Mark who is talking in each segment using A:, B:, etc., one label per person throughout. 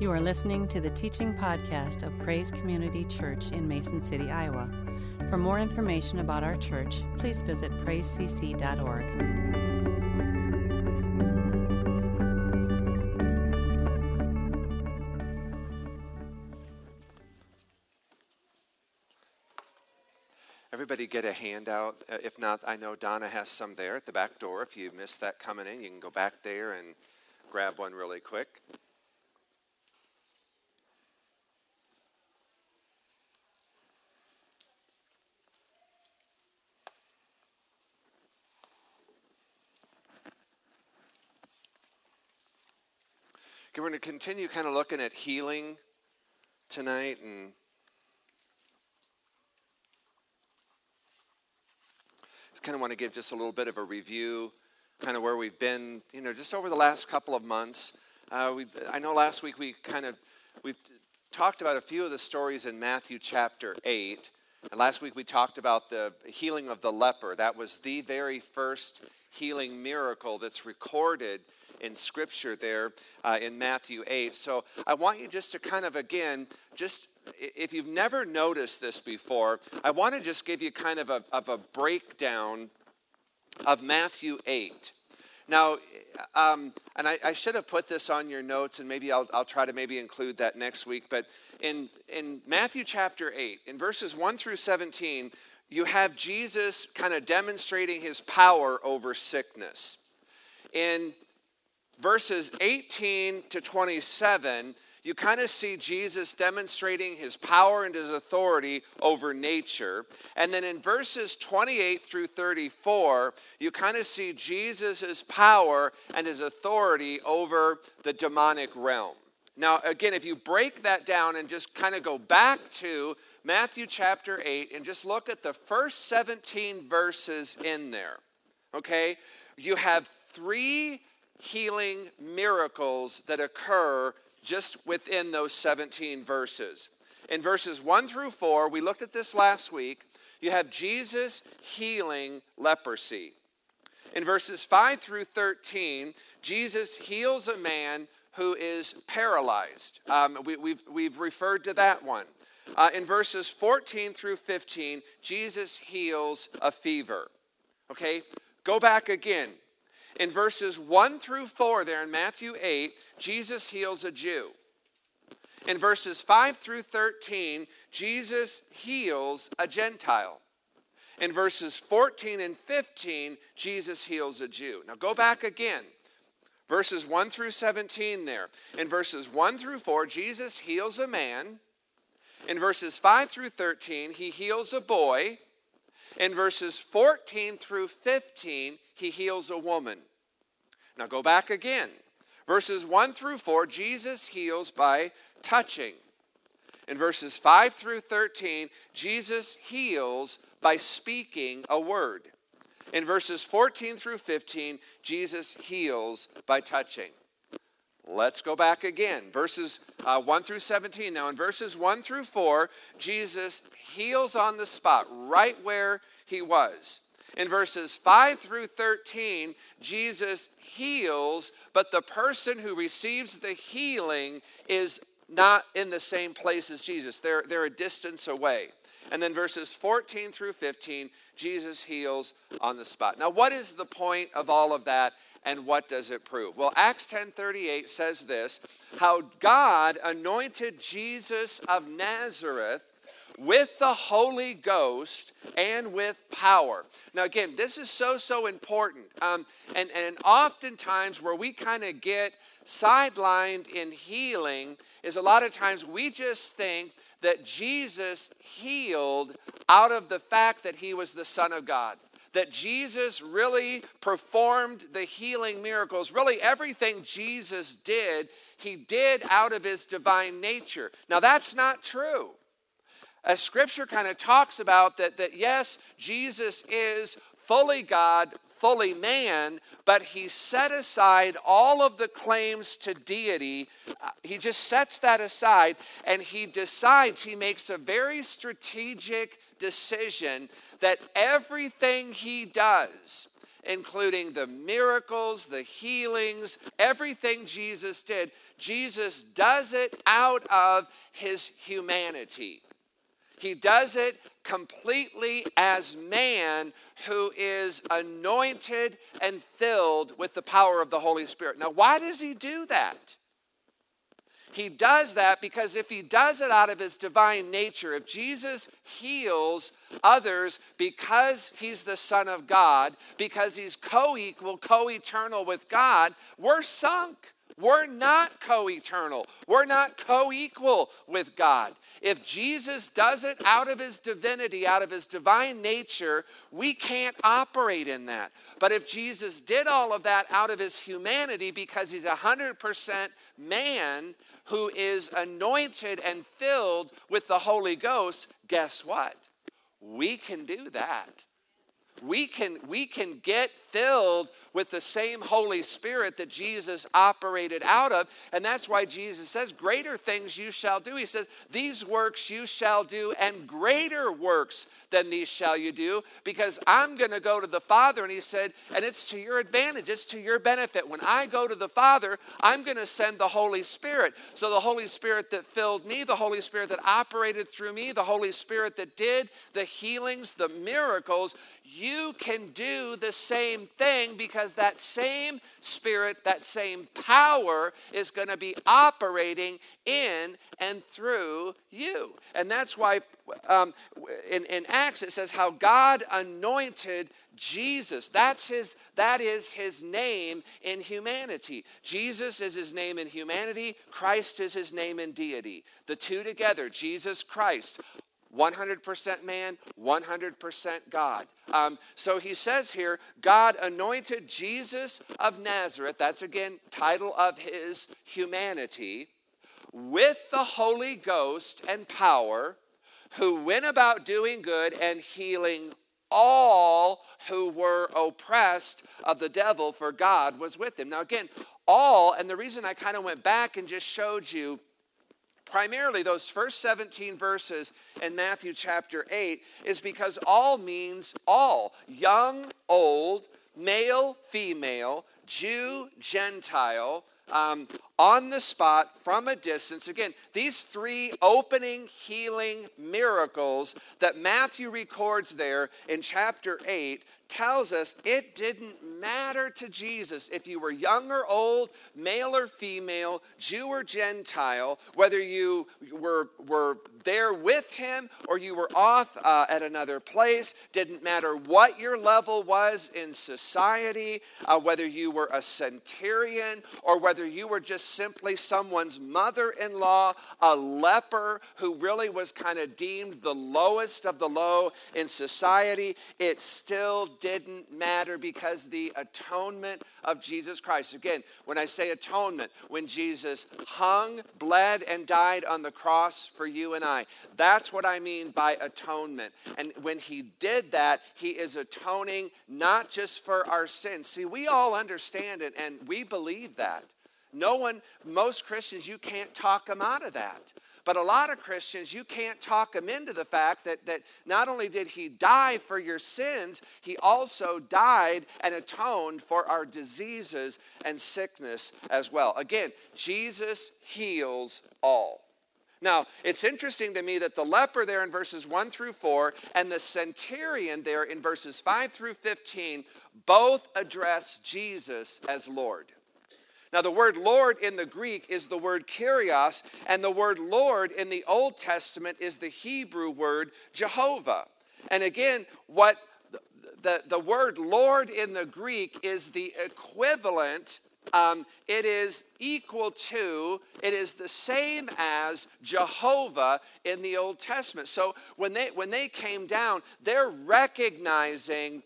A: You are listening to the teaching podcast of Praise Community Church in Mason City, Iowa. For more information about our church, please visit praisecc.org.
B: Everybody get a handout. Uh, If not, I know Donna has some there at the back door. If you missed that coming in, you can go back there and grab one really quick. We're going to continue kind of looking at healing tonight and just kind of want to give just a little bit of a review, kind of where we've been, you know, just over the last couple of months. Uh, we, I know last week we kind of we've talked about a few of the stories in Matthew chapter eight, and last week we talked about the healing of the leper. That was the very first healing miracle that's recorded in Scripture there uh, in Matthew eight. So I want you just to kind of again just if you've never noticed this before, I want to just give you kind of a, of a breakdown of Matthew 8. Now, um, and I, I, should have put this on your notes, and maybe I'll, I'll try to maybe include that next week. But in, in Matthew chapter 8, in verses 1 through 17, you have Jesus kind of demonstrating his power over sickness. In verses 18 to 27, you kind of see Jesus demonstrating his power and his authority over nature. And then in verses 28 through 34, you kind of see Jesus' power and his authority over the demonic realm. Now, again, if you break that down and just kind of go back to Matthew chapter 8 and just look at the first 17 verses in there, okay, you have three healing miracles that occur just within those 17 verses. In verses 1 through 4, we looked at this last week, you have Jesus healing leprosy. In verses 5 through 13, Jesus heals a man who is paralyzed. Um, we, have we've, we've referred to that one. Uh, in verses 14 through 15, Jesus heals a fever. Okay, go back again. In verses 1 through 4, there in Matthew 8, Jesus heals a Jew. In verses 5 through 13, Jesus heals a Gentile. In verses 14 and 15, Jesus heals a Jew. Now go back again. Verses 1 through 17 there. In verses 1 through 4, Jesus heals a man. In verses 5 through 13, he heals a boy. In verses 14 through 15, he heals a woman. Now go back again. Verses 1 through 4, Jesus heals by touching. In verses 5 through 13, Jesus heals by speaking a word. In verses 14 through 15, Jesus heals by touching. Let's go back again. Verses uh, 1 through 17. Now, in verses 1 through 4, Jesus heals on the spot, right where he was. In verses 5 through 13, Jesus heals, but the person who receives the healing is not in the same place as Jesus. They're, they're a distance away. And then verses 14 through 15, Jesus heals on the spot. Now, what is the point of all of that and what does it prove? Well, Acts 10:38 says this, how God anointed Jesus of Nazareth with the Holy Ghost and with power. Now, again, this is so, so important. Um, and, and oftentimes, where we kind of get sidelined in healing is a lot of times we just think that Jesus healed out of the fact that he was the Son of God. That Jesus really performed the healing miracles. Really, everything Jesus did, he did out of his divine nature. Now, that's not true as scripture kind of talks about that, that yes, Jesus is fully God, fully man, but he set aside all of the claims to deity. Uh, he just sets that aside and he decides, he makes a very strategic decision that everything he does, including the miracles, the healings, everything Jesus did, Jesus does it out of his humanity. He does it completely as man who is anointed and filled with the power of the Holy Spirit. Now, why does he do that? He does that because if he does it out of his divine nature, if Jesus heals others because he's the Son of God, because he's co equal, co eternal with God, we're sunk. We're not co eternal. We're not co equal with God. If Jesus does it out of his divinity, out of his divine nature, we can't operate in that. But if Jesus did all of that out of his humanity because he's 100% man who is anointed and filled with the Holy Ghost, guess what? We can do that we can, we can get filled with the same Holy Spirit that Jesus operated out of. And that's why Jesus says, Greater things you shall do. He says, These works you shall do, and greater works than these shall you do, because I'm going to go to the Father. And he said, And it's to your advantage, it's to your benefit. When I go to the Father, I'm going to send the Holy Spirit. So the Holy Spirit that filled me, the Holy Spirit that operated through me, the Holy Spirit that did the healings, the miracles, you can do the same thing because that same spirit, that same power is going to be operating in and through you. And that's why um, in, in Acts it says how God anointed Jesus. That's his, that is his name in humanity. Jesus is his name in humanity, Christ is his name in deity. The two together, Jesus Christ. 100% man, 100% God. Um, so he says here, God anointed Jesus of Nazareth, that's again, title of his humanity, with the Holy Ghost and power, who went about doing good and healing all who were oppressed of the devil, for God was with him. Now, again, all, and the reason I kind of went back and just showed you primarily those first 17 verses in Matthew chapter 8 is because all means all young, old, male, female, Jew, Gentile, um, on the spot from a distance. Again, these three opening healing miracles that Matthew records there in chapter 8 tells us it didn't matter to Jesus if you were young or old, male or female, Jew or Gentile, whether you were, were there with him or you were off uh, at another place, didn't matter what your level was in society, uh, whether you were a centurion or whether you were just simply someone's mother in law, a leper who really was kind of deemed the lowest of the low in society, it still didn't matter because the atonement of Jesus Christ. Again, when I say atonement, when Jesus hung, bled, and died on the cross for you and I, that's what I mean by atonement. And when he did that, he is atoning not just for our sins. See, we all understand it and we believe that. No one, most Christians, you can't talk them out of that. But a lot of Christians, you can't talk them into the fact that, that not only did he die for your sins, he also died and atoned for our diseases and sickness as well. Again, Jesus heals all. Now, it's interesting to me that the leper there in verses 1 through 4 and the centurion there in verses 5 through 15 both address Jesus as Lord. Now, the word Lord in the Greek is the word kyrios, and the word Lord in the Old Testament is the Hebrew word Jehovah. And again, what the, the, word Lord in the Greek is the equivalent, um, it is equal to, it is the same as Jehovah in the Old Testament. So when they, when they came down, they're recognizing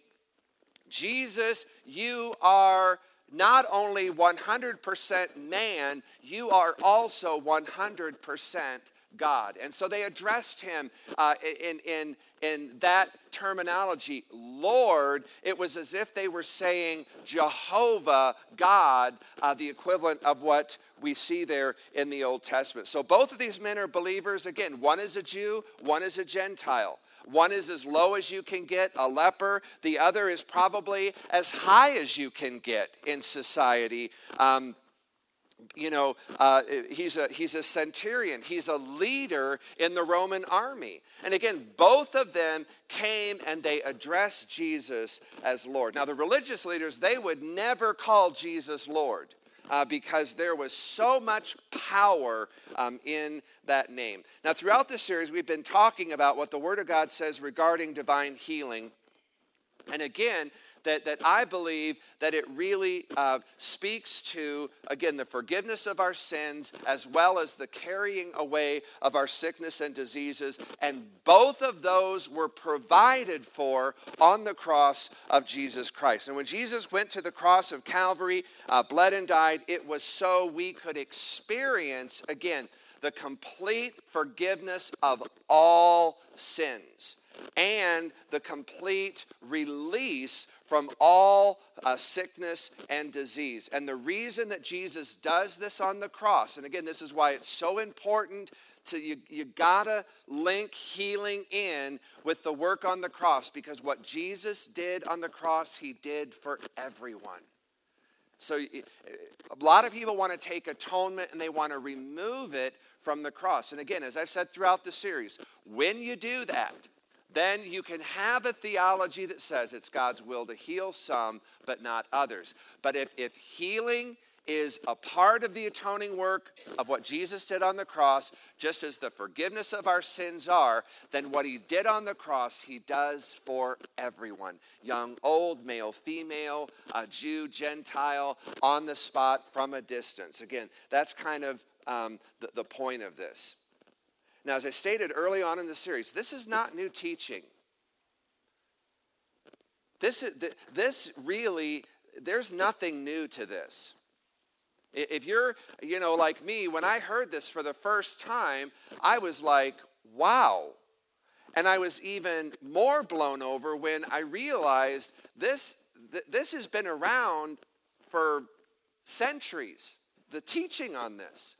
B: Jesus, you are not only 100% man, you are also 100% God. And so they addressed him uh, in, in, in that terminology, Lord. It was as if they were saying Jehovah, God, uh, the equivalent of what we see there in the Old Testament. So both of these men are believers. Again, one is a Jew, one is a Gentile. One is as low as you can get, a leper. The other is probably as high as you can get in society. Um, you know, uh, he's, a, he's a centurion, he's a leader in the Roman army. And again, both of them came and they addressed Jesus as Lord. Now, the religious leaders, they would never call Jesus Lord. Uh, because there was so much power um, in that name. Now, throughout this series, we've been talking about what the Word of God says regarding divine healing. And again, that, that I believe that it really uh, speaks to, again, the forgiveness of our sins as well as the carrying away of our sickness and diseases. And both of those were provided for on the cross of Jesus Christ. And when Jesus went to the cross of Calvary, uh, bled and died, it was so we could experience, again, the complete forgiveness of all sins and the complete release from all uh, sickness and disease. And the reason that Jesus does this on the cross, and again, this is why it's so important to you, you gotta link healing in with the work on the cross because what Jesus did on the cross, he did for everyone. So a lot of people want to take atonement and they want to remove it from the cross. And again, as I've said throughout the series, when you do that, then you can have a theology that says it's God's will to heal some, but not others. But if, if healing is a part of the atoning work of what Jesus did on the cross, just as the forgiveness of our sins are, then what he did on the cross, he does for everyone young, old, male, female, a Jew, Gentile, on the spot from a distance. Again, that's kind of um, the, the point of this. Now, as I stated early on in the series, this is not new teaching. This, is, this really, there's nothing new to this. If you're, you know, like me, when I heard this for the first time, I was like, wow. And I was even more blown over when I realized this, th- this has been around for centuries, the teaching on this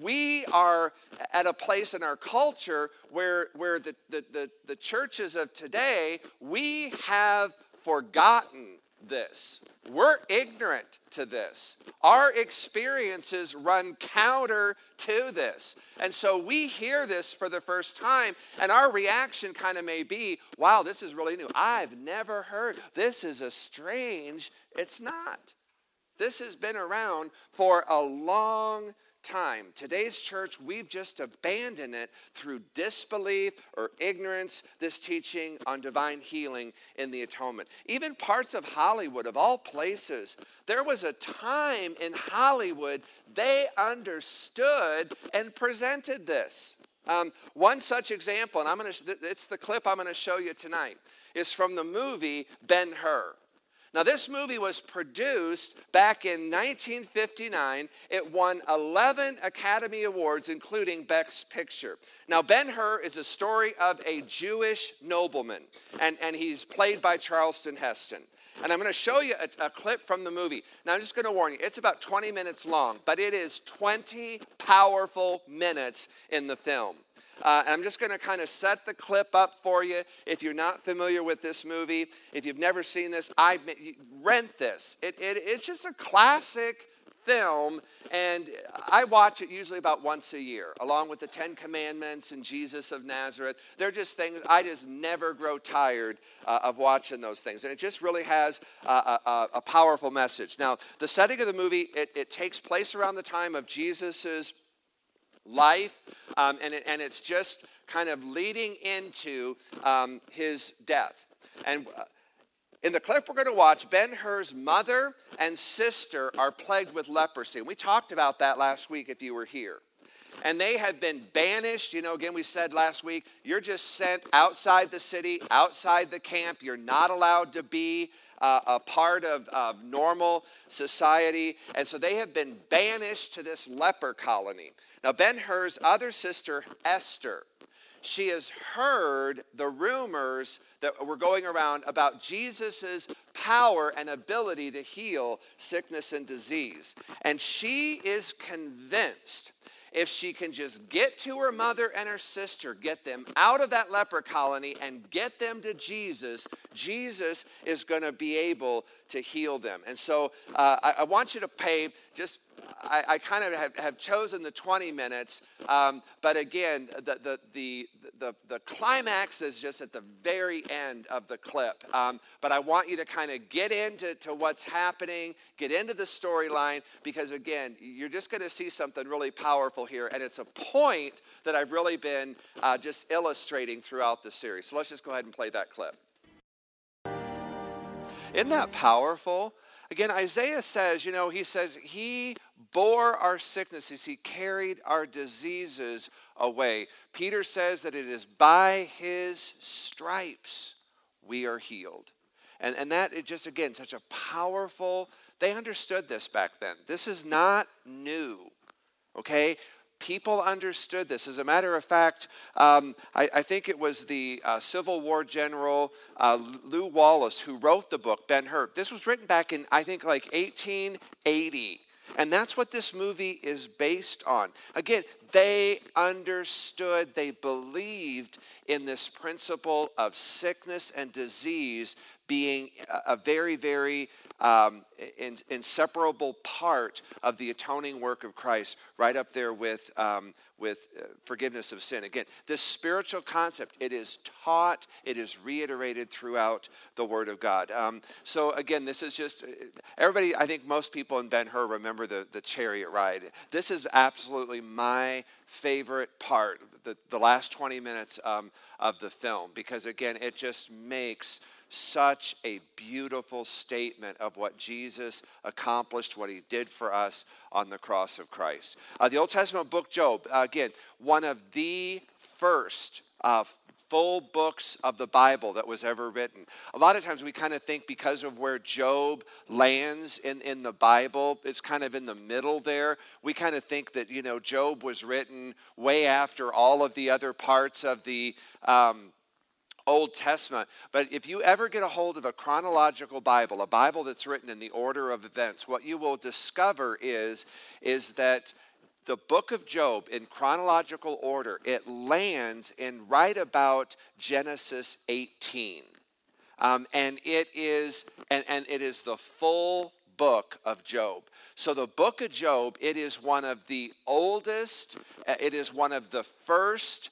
B: we are at a place in our culture where, where the, the, the, the churches of today, we have forgotten this. We're ignorant to this. Our experiences run counter to this. And so we hear this for the first time, and our reaction kind of may be, wow, this is really new. I've never heard. This is a strange. It's not. This has been around for a long time. Today's church, we've just abandoned it through disbelief or ignorance, this teaching on divine healing in the atonement. Even parts of Hollywood, of all places, there was a time in Hollywood they understood and presented this. Um, one such example, and I'm to, it's the clip I'm going to show you tonight, is from the movie Ben Hur. Now, this movie was produced back in 1959. It won 11 Academy Awards, including Best Picture. Now, Ben Hur is a story of a Jewish nobleman, and, and he's played by Charlton Heston. And I'm going to show you a, a, clip from the movie. Now, I'm just going to warn you, it's about 20 minutes long, but it is 20 powerful minutes in the film. Uh, I'm just going to kind of set the clip up for you. If you're not familiar with this movie, if you've never seen this, I rent this. It, it, it's just a classic film, and I watch it usually about once a year, along with the Ten Commandments and Jesus of Nazareth. They're just things I just never grow tired uh, of watching those things, and it just really has a, a, a powerful message. Now, the setting of the movie it, it takes place around the time of Jesus's life, um, and, it, and it's just kind of leading into um, his death. And uh, in the clip we're going to watch, Ben Hur's mother and sister are plagued with leprosy. And we talked about that last week if you were here. And they have been banished. You know, again, we said last week, you're just sent outside the city, outside the camp. You're not allowed to be uh, a part of, of normal society. And so they have been banished to this leper colony. Now, Ben Hur's other sister, Esther, she has heard the rumors that were going around about Jesus' power and ability to heal sickness and disease. And she is convinced if she can just get to her mother and her sister, get them out of that leper colony and get them to Jesus, Jesus is going to be able to heal them. And so uh, I, I, want you to pay just, I, I kind of have, have, chosen the 20 minutes, um, but again, the, the, the, the, the climax is just at the very end of the clip. Um, but I want you to kind of get into to what's happening, get into the storyline, because again, you're just going to see something really powerful here. And it's a point that I've really been uh, just illustrating throughout the series. So let's just go ahead and play that clip. Isn't that powerful? Again, Isaiah says, you know, he says, He bore our sicknesses, He carried our diseases away. Peter says that it is by His stripes we are healed. And, and that is just, again, such a powerful, they understood this back then. This is not new, okay? People understood this. As a matter of fact, um, I, I, think it was the uh, Civil War general uh, Lew Wallace who wrote the book, Ben Hur. This was written back in, I think, like 1880. And that's what this movie is based on. Again, they understood, they believed in this principle of sickness and disease being a, very, very um, in, inseparable part of the atoning work of Christ, right up there with, um, with uh, forgiveness of sin. Again, this spiritual concept, it is taught, it is reiterated throughout the Word of God. Um, so, again, this is just, uh, everybody, I think most people in Ben Hur remember the, the chariot ride. This is absolutely my favorite part, the, the last 20 minutes um, of the film, because, again, it just makes such a beautiful statement of what Jesus accomplished, what he did for us on the cross of Christ. Uh, the Old Testament book, Job, uh, again, one of the first uh, full books of the Bible that was ever written. A lot of times we kind of think because of where Job lands in, in the Bible, it's kind of in the middle there. We kind of think that, you know, Job was written way after all of the other parts of the. Um, Old Testament. But if you ever get a hold of a chronological Bible, a Bible that's written in the order of events, what you will discover is, is that the book of Job in chronological order, it lands in right about Genesis 18. Um, and it is and, and it is the full book of Job. So the book of Job, it is one of the oldest, uh, it is one of the first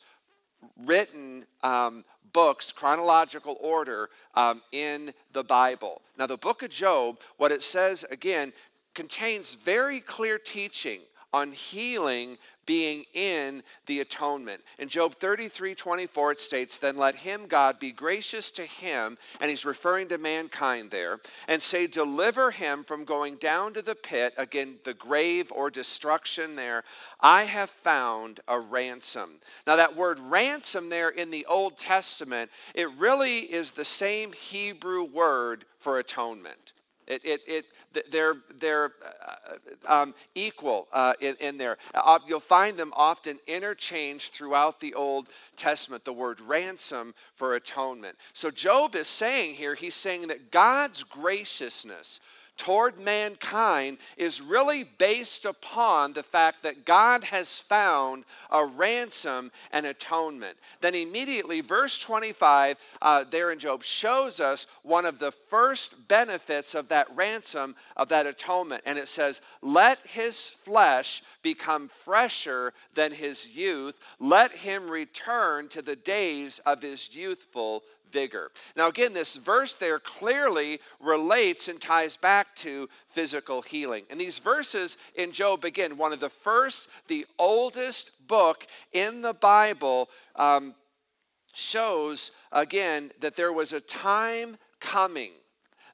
B: written um, books, chronological order, um, in the Bible. Now, the book of Job, what it says again, contains very clear teaching on healing being in the atonement. In Job 33 24, it states, Then let him, God, be gracious to him, and he's referring to mankind there, and say, Deliver him from going down to the pit, again, the grave or destruction there. I have found a ransom. Now, that word ransom there in the Old Testament, it really is the same Hebrew word for atonement. It, it, it, they're they're uh, um, equal uh, in, in there. Uh, you'll find them often interchanged throughout the Old Testament, the word ransom for atonement. So Job is saying here, he's saying that God's graciousness toward mankind is really based upon the fact that God has found a ransom and atonement. Then immediately, verse 25 uh, there in Job shows us one of the first benefits of that ransom, of that atonement. And it says, Let his flesh become fresher than his youth, let him return to the days of his youthful vigor. Now, again, this verse there clearly relates and ties back to physical healing. And these verses in Job, again, one of the first, the oldest book in the Bible, um, shows again that there was a time coming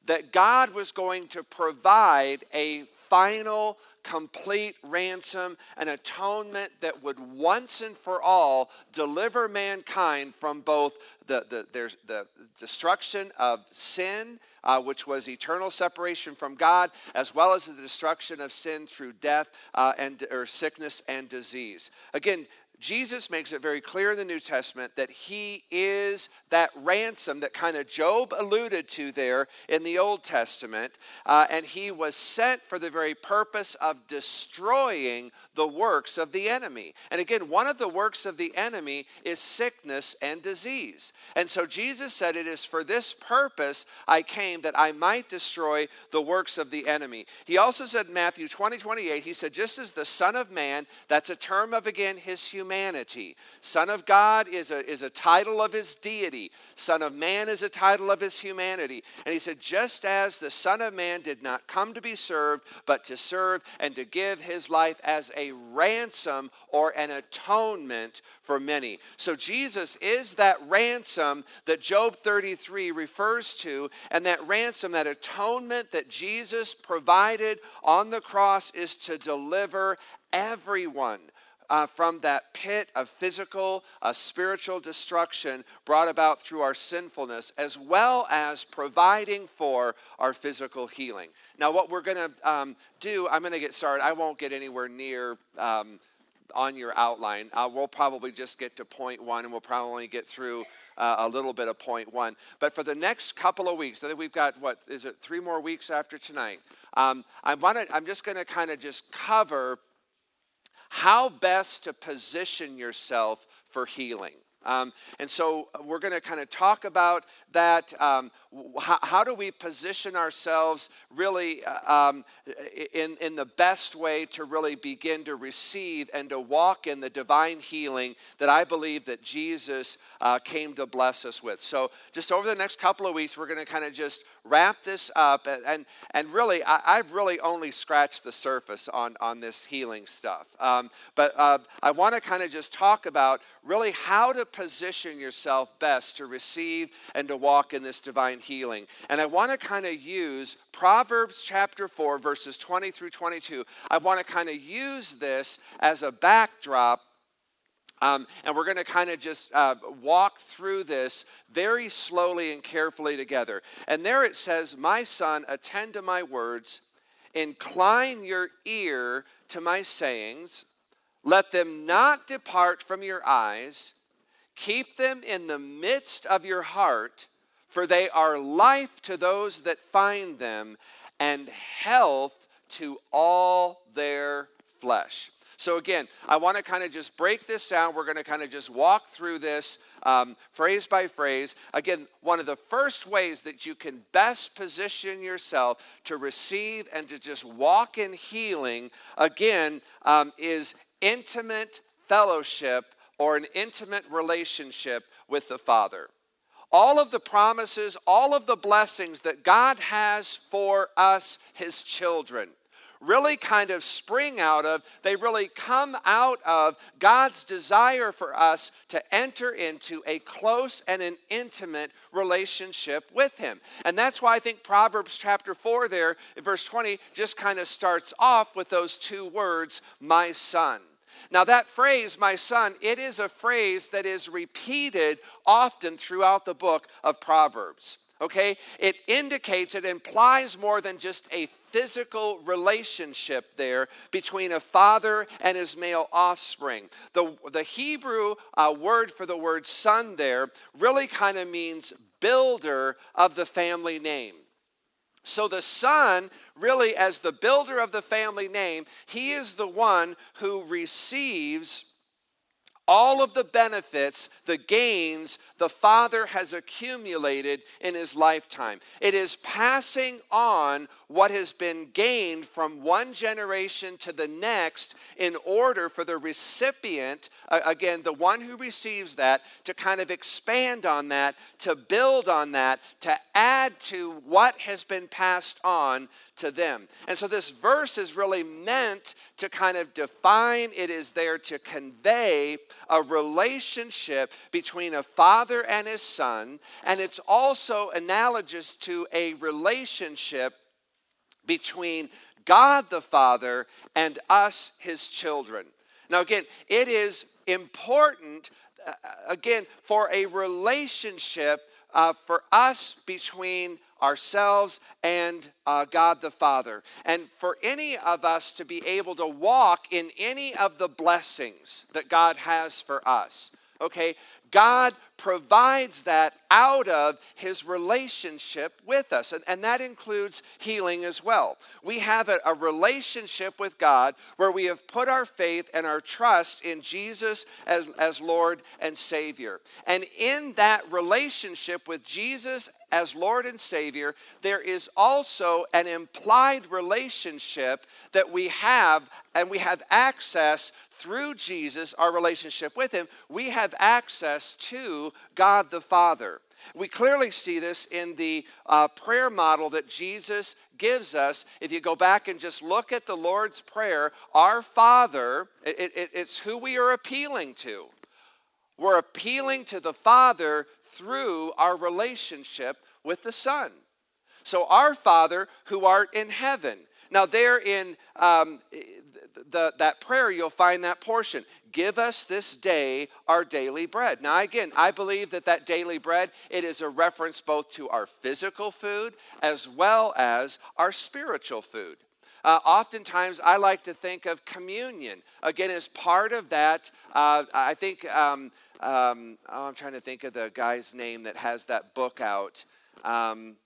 B: that God was going to provide a final complete ransom and atonement that would once and for all deliver mankind from both the, the, there's the destruction of sin, uh, which was eternal separation from God, as well as the destruction of sin through death uh, and or sickness and disease. Again, Jesus makes it very clear in the New Testament that he is that ransom that kind of Job alluded to there in the Old Testament. Uh, and he was sent for the very purpose of destroying the works of the enemy. And again, one of the works of the enemy is sickness and disease. And so Jesus said, It is for this purpose I came that I might destroy the works of the enemy. He also said in Matthew 20, 28, He said, Just as the Son of Man, that's a term of again his humanity. Son of God is a, is a title of his deity. Son of Man is a title of his humanity. And he said, Just as the Son of Man did not come to be served, but to serve and to give his life as a ransom or an atonement for many. So Jesus is that ransom that Job 33 refers to, and that ransom, that atonement that Jesus provided on the cross is to deliver everyone uh, from that pit of physical, uh, spiritual destruction brought about through our sinfulness, as well as providing for our physical healing. Now, what we're going to um, do, I'm going to get started. I won't get anywhere near. Um, on your outline, uh, we'll probably just get to point one and we'll probably get through uh, a little bit of point one. But for the next couple of weeks, I think we've got what is it, three more weeks after tonight. Um, I I'm just going to kind of just cover how best to position yourself for healing. Um, and so uh, we're going to kind of talk about that. Um, how, how, do we position ourselves really uh, um, in, in the best way to really begin to receive and to walk in the divine healing that I believe that Jesus uh, came to bless us with? So just over the next couple of weeks, we're going to kind of just wrap this up. And, and, and really, I, have really only scratched the surface on, on this healing stuff. Um, but uh, I want to kind of just talk about really how to position yourself best to receive and to walk in this divine healing. And I want to kind of use Proverbs chapter 4, verses 20 through 22. I want to kind of use this as a backdrop um, and we're going to kind of just uh, walk through this very slowly and carefully together. And there it says, My son, attend to my words, incline your ear to my sayings, let them not depart from your eyes, keep them in the midst of your heart, for they are life to those that find them, and health to all their flesh. So, again, I want to kind of just break this down. We're going to kind of just walk through this um, phrase by phrase. Again, one of the first ways that you can best position yourself to receive and to just walk in healing, again, um, is intimate fellowship or an intimate relationship with the Father. All of the promises, all of the blessings that God has for us, His children really kind of spring out of, they really come out of God's desire for us to enter into a close and an intimate relationship with Him. And that's why I think Proverbs chapter 4 there, verse 20, just kind of starts off with those two words, my son. Now, that phrase, my son, it is a phrase that is repeated often throughout the book of Proverbs okay? It indicates, it implies more than just a physical relationship there between a father and his male offspring. The, the Hebrew uh, word for the word son there really kind of means builder of the family name. So the son, really, as the builder of the family name, he is the one who receives all of the benefits, the gains the Father has accumulated in his lifetime. It is passing on what has been gained from one generation to the next in order for the recipient, again, the one who receives that, to kind of expand on that, to build on that, to add to what has been passed on to them. And so this verse is really meant to kind of define, it is there to convey a relationship between a father and his son, and it's also analogous to a relationship between God the Father and us, his children. Now, again, it is important, uh, again, for a relationship uh, for us between ourselves and uh, God the Father. And for any of us to be able to walk in any of the blessings that God has for us. Okay, God provides that out of his relationship with us. And, and that includes healing as well. We have a, a, relationship with God where we have put our faith and our trust in Jesus as, as Lord and Savior. And in that relationship with Jesus as Lord and Savior, there is also an implied relationship that we have, and we have access through Jesus, our relationship with Him, we have access to God the Father. We clearly see this in the uh, prayer model that Jesus gives us. If you go back and just look at the Lord's Prayer, our Father, it, it, it's who we are appealing to. We're appealing to the Father through our relationship with the Son. So, our Father who art in heaven. Now, there in um, the, that prayer, you'll find that portion. Give us this day our daily bread. Now, again, I believe that that daily bread, it is a reference both to our physical food as well as our spiritual food. Uh, oftentimes, I like to think of communion again as part of that. Uh, I think um, um, oh, I'm trying to think of the guy's name that has that book out. Um,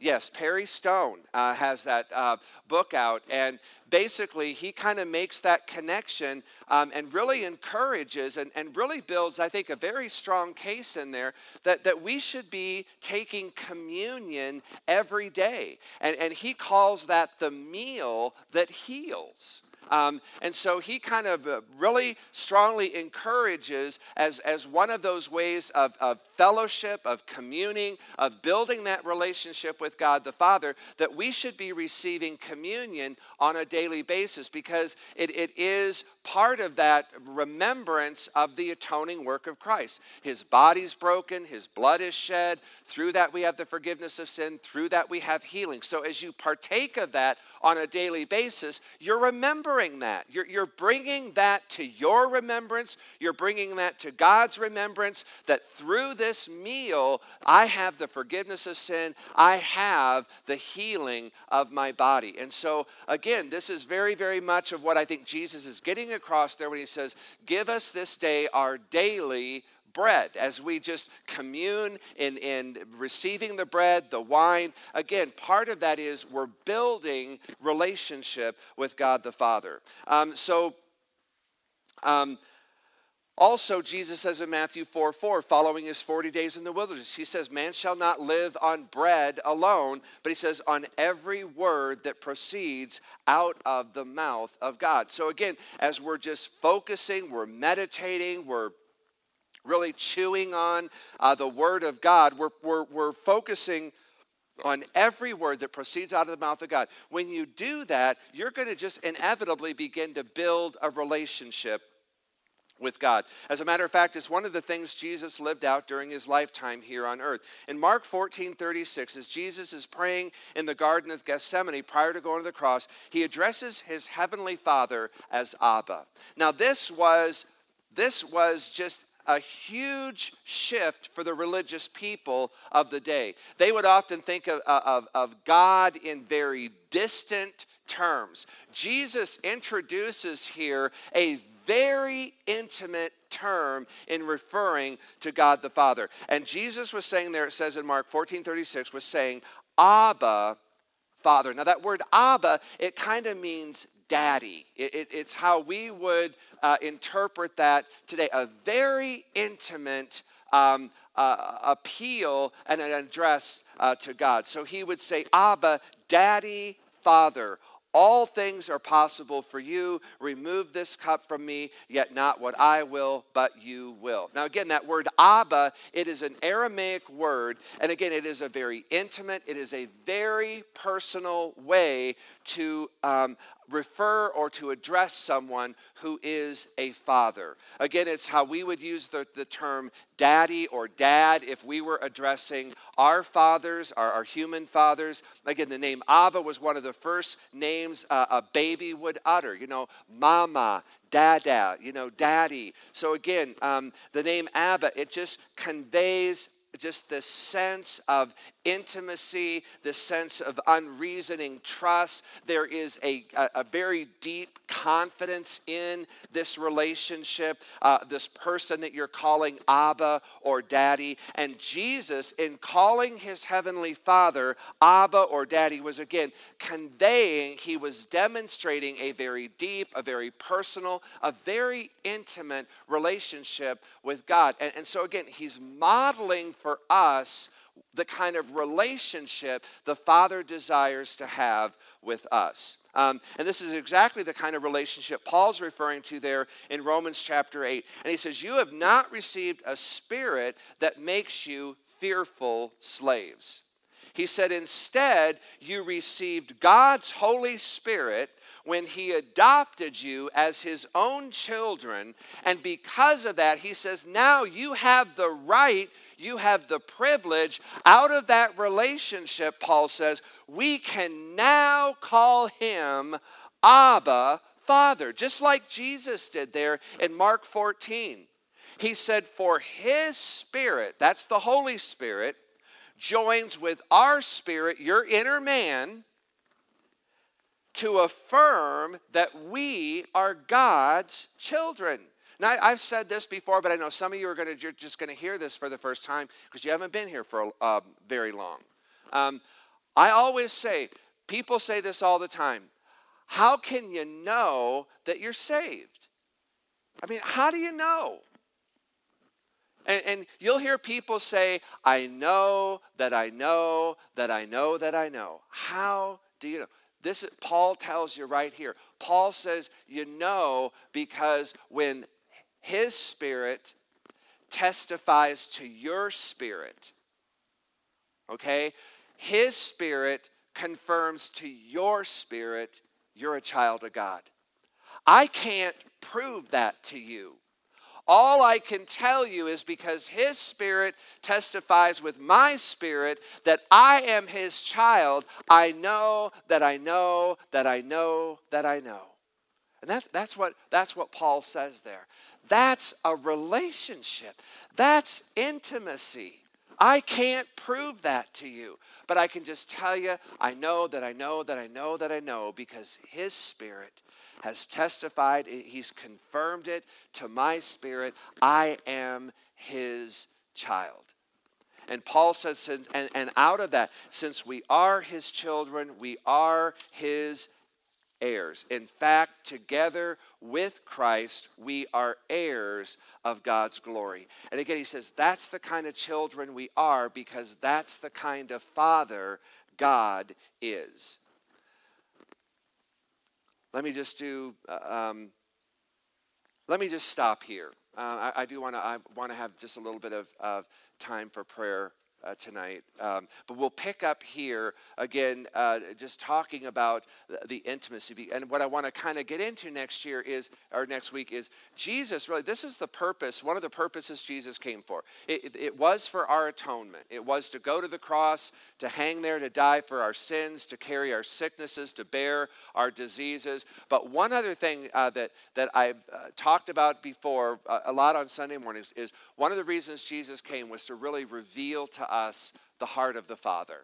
B: Yes, Perry Stone uh, has that uh, book out, and basically he kind of makes that connection um, and really encourages and, and really builds, I think, a very strong case in there that, that we should be taking communion every day. And, and he calls that the meal that heals. Um, and so he kind of uh, really strongly encourages, as, as one of those ways of, of fellowship, of communing, of building that relationship with God the Father, that we should be receiving communion on a daily basis because it, it is part of that remembrance of the atoning work of Christ. His body's broken, his blood is shed. Through that, we have the forgiveness of sin. Through that, we have healing. So, as you partake of that on a daily basis, you're remembering that. You're, you're bringing that to your remembrance. You're bringing that to God's remembrance that through this meal, I have the forgiveness of sin. I have the healing of my body. And so, again, this is very, very much of what I think Jesus is getting across there when he says, Give us this day our daily bread as we just commune in, in receiving the bread the wine again part of that is we're building relationship with god the father um, so um, also, Jesus says in Matthew 4 4, following his 40 days in the wilderness, he says, Man shall not live on bread alone, but he says, on every word that proceeds out of the mouth of God. So, again, as we're just focusing, we're meditating, we're really chewing on uh, the Word of God, we're, we're, we're focusing on every word that proceeds out of the mouth of God. When you do that, you're going to just inevitably begin to build a relationship with God. As a matter of fact, it's one of the things Jesus lived out during his lifetime here on earth. In Mark 14 36, as Jesus is praying in the Garden of Gethsemane prior to going to the cross, he addresses his heavenly Father as Abba. Now, this was, this was just a huge shift for the religious people of the day. They would often think of, uh, of, of God in very distant terms. Jesus introduces here a very intimate term in referring to God the Father. And Jesus was saying there, it says in Mark 14 36, was saying, Abba, Father. Now, that word Abba, it kind of means daddy. It, it, it's how we would uh, interpret that today. A very intimate um, uh, appeal and an address uh, to God. So he would say, Abba, daddy, father. All things are possible for you. Remove this cup from me, yet not what I will, but you will. Now, again, that word Abba, it is an Aramaic word. And again, it is a very intimate, it is a very personal way to um, refer or to address someone who is a father. Again, it's how we would use the, the term daddy or dad if we were addressing our fathers, our, our human fathers. Again, the name Abba was one of the first names uh, a baby would utter. You know, mama, dada, you know, daddy. So again, um, the name Abba, it just conveys just this sense of intimacy, this sense of unreasoning trust. There is a, a, a very deep confidence in this relationship, uh, this person that you're calling Abba or Daddy. And Jesus, in calling his heavenly Father Abba or Daddy, was again conveying, he was demonstrating a very deep, a very personal, a very intimate relationship with God. And, and so, again, he's modeling for us the kind of relationship the Father desires to have with us. Um, and this is exactly the kind of relationship Paul's referring to there in Romans chapter 8. And he says, You have not received a spirit that makes you fearful slaves. He said, Instead, you received God's Holy Spirit when he adopted you as his own children. And because of that, he says, Now you have the right you have the privilege out of that relationship, Paul says, we can now call him Abba, Father, just like Jesus did there in Mark 14. He said, For his spirit, that's the Holy Spirit, joins with our spirit, your inner man, to affirm that we are God's children. Now, I've said this before, but I know some of you are going to, just going to hear this for the first time because you haven't been here for uh, very long. Um, I always say, people say this all the time. How can you know that you're saved? I mean, how do you know? And, and, you'll hear people say, I know that I know that I know that I know. How do you know? This is, Paul tells you right here. Paul says, you know, because when his spirit testifies to your spirit. Okay? His spirit confirms to your spirit you're a child of God. I can't prove that to you. All I can tell you is because His Spirit testifies with my spirit that I am His child, I know that I know that I know that I know. And that's, that's, what, that's what Paul says there. That's a relationship. That's intimacy. I can't prove that to you, but I can just tell you, I know that I know that I know that I know because His Spirit has testified, He's confirmed it to my spirit. I am His child. And Paul says, and, and out of that, since we are His children, we are His heirs. In fact, together with Christ, we are heirs of God's glory. And again, he says that's the kind of children we are because that's the kind of father God is. Let me just do, uh, um, let me just stop here. Uh, I, I, do want to I want to have just a little bit of, of time for prayer uh, tonight. Um, but we'll pick up here again, uh, just talking about the intimacy. And what I want to kind of get into next year is, or next week, is Jesus really, this is the purpose, one of the purposes Jesus came for. It, it, it was for our atonement, it was to go to the cross, to hang there, to die for our sins, to carry our sicknesses, to bear our diseases. But one other thing uh, that, that I've uh, talked about before uh, a lot on Sunday mornings is one of the reasons Jesus came was to really reveal to us the heart of the Father.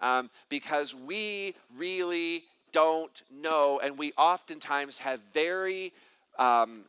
B: Um, because we really don't know, and we oftentimes have very um,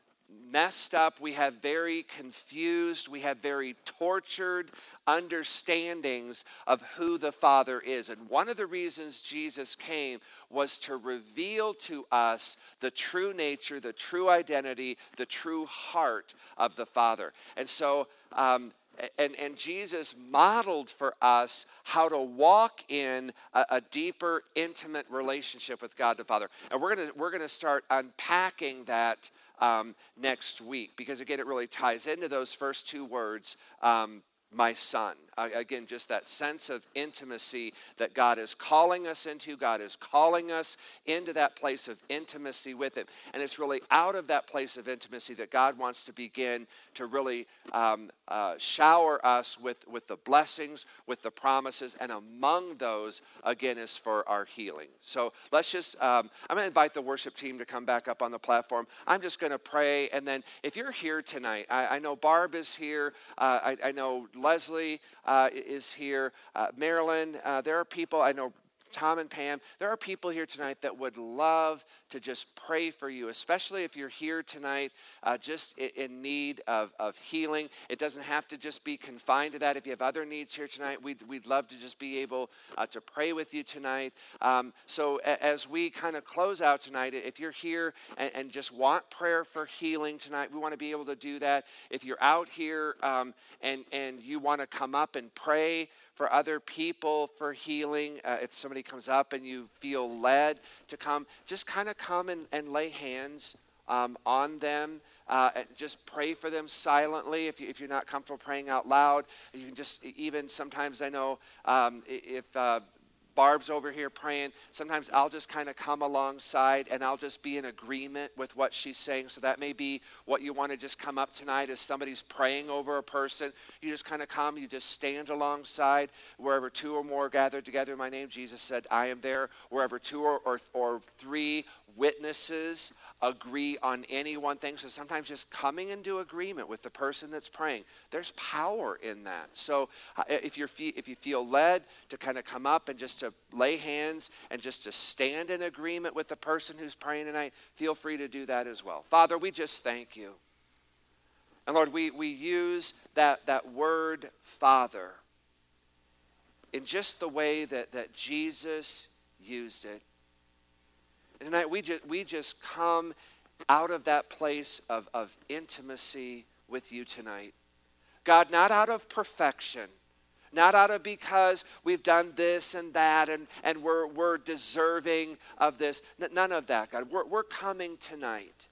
B: messed up, we have very confused, we have very tortured understandings of who the Father is. And one of the reasons Jesus came was to reveal to us the true nature, the true identity, the true heart of the Father. And so, um, and, and Jesus modeled for us how to walk in a, a, deeper, intimate relationship with God the Father. And we're going we're gonna start unpacking that um, next week because, again, it really ties into those first two words um, my son. Uh, again, just that sense of intimacy that God is calling us into. God is calling us into that place of intimacy with Him. And it's really out of that place of intimacy that God wants to begin to really um, uh, shower us with, with the blessings, with the promises. And among those, again, is for our healing. So let's just, um, I'm going to invite the worship team to come back up on the platform. I'm just going to pray. And then if you're here tonight, I, I know Barb is here. Uh, I, I know Leslie is here. Uh, Marilyn, uh, there are people, I know Tom and Pam, there are people here tonight that would love to just pray for you, especially if you're here tonight uh, just in need of, of healing. It doesn't have to just be confined to that. If you have other needs here tonight, we'd, we'd love to just be able uh, to pray with you tonight. Um, so, a, as we kind of close out tonight, if you're here and, and, just want prayer for healing tonight, we want to be able to do that. If you're out here um, and, and you want to come up and pray, for other people for healing. Uh, if somebody comes up and you feel led to come, just kind of come and, and lay hands um, on them. Uh, just pray for them silently if, you, if you're not comfortable praying out loud. You can just, even sometimes I know um, if uh, Barb's over here praying. Sometimes I'll just kind of come alongside and I'll just be in agreement with what she's saying. So that may be what you want to just come up tonight as somebody's praying over a person. You just kind of come, you just stand alongside. Wherever two or more gathered together in my name, Jesus said, I am there. Wherever two or, or, or three witnesses agree on any one thing. So sometimes just coming into agreement with the person that's praying, there's power in that. So uh, if, you're, if you feel led to kind of come up and just to lay hands and just to stand in agreement with the person who's praying tonight, feel free to do that as well. Father, we just thank you. And Lord, we, we use that, that word Father in just the way that, that Jesus used it. And tonight we just, we just come out of that place of, of intimacy with you tonight. God, not out of perfection, not out of because we've done this and that and, and we're, we're deserving of this. N- none of that, God. We're, we're coming tonight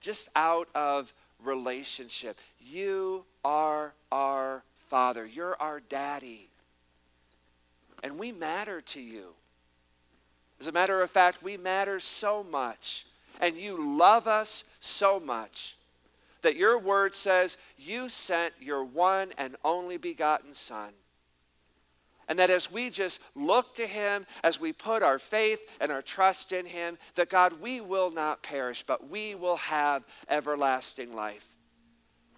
B: just out of relationship. You are our Father, you're our daddy, and we matter to you. As a matter of fact, we matter so much, and you love us so much that your word says you sent your one and only begotten Son. And that as we just look to him, as we put our faith and our trust in him, that God, we will not perish, but we will have everlasting life.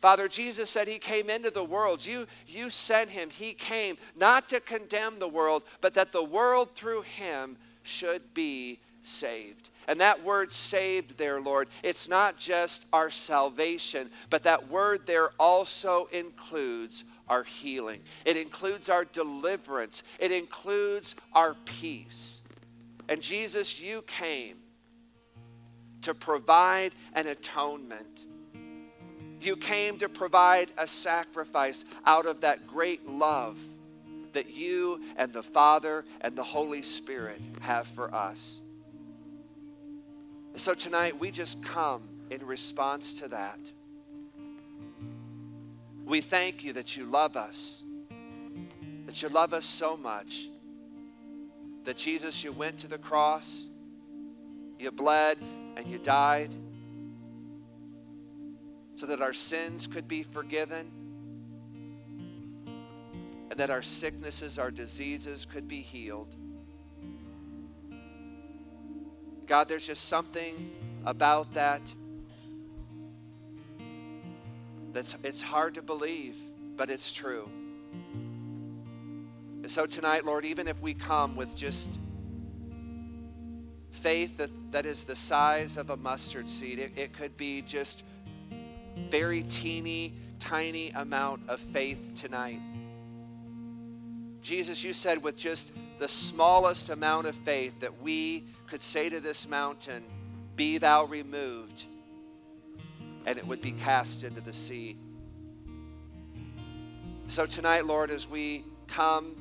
B: Father, Jesus said he came into the world. You, you sent him. He came not to condemn the world, but that the world through him should be saved. And that word saved there, Lord, it's not just our salvation, but that word there also includes our healing. It includes our deliverance. It includes our peace. And Jesus, you came to provide an atonement. You came to provide a sacrifice out of that great love that you and the Father and the Holy Spirit have for us. So tonight we just come in response to that. We thank you that you love us, that you love us so much, that Jesus, you went to the cross, you bled, and you died so that our sins could be forgiven that our sicknesses, our diseases could be healed. God, there's just something about that that's it's hard to believe, but it's true. And so tonight, Lord, even if we come with just faith that, that is the size of a mustard seed, it, it could be just very teeny, tiny amount of faith tonight. Jesus, you said with just the smallest amount of faith that we could say to this mountain, Be thou removed, and it would be cast into the sea. So tonight, Lord, as we come,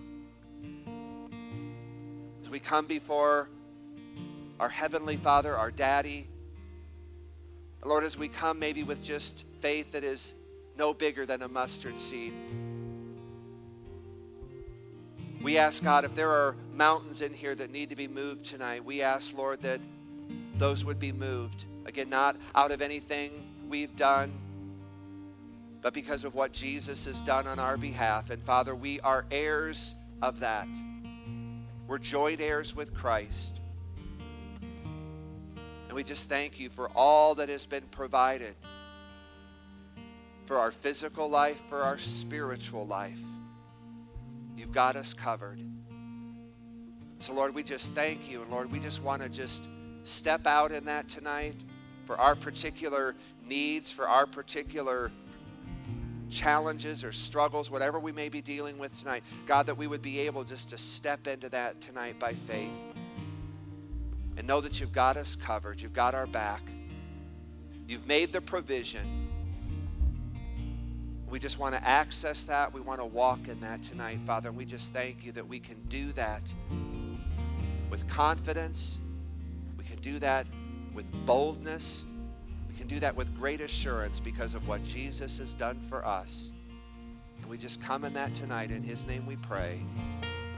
B: as we come before our Heavenly Father, our Daddy, Lord, as we come maybe with just faith that is no bigger than a mustard seed. We ask, God, if there are mountains in here that need to be moved tonight, we ask, Lord, that those would be moved. Again, not out of anything we've done, but because of what Jesus has done on our behalf. And Father, we are heirs of that. We're joint heirs with Christ. And we just thank you for all that has been provided for our physical life, for our spiritual life. You've got us covered. So, Lord, we just thank you. And Lord, we just want to just step out in that tonight for our particular needs, for our particular challenges or struggles, whatever we may be dealing with tonight. God, that we would be able just to step into that tonight by faith and know that you've got us covered, you've got our back, you've made the provision. We just want to access that. We want to walk in that tonight, Father. And we just thank you that we can do that with confidence. We can do that with boldness. We can do that with great assurance because of what Jesus has done for us. And we just come in that tonight. In His name we pray.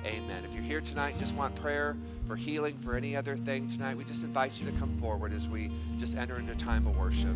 B: Amen. If you're here tonight and just want prayer for healing, for any other thing tonight, we just invite you to come forward as we just enter into time of worship.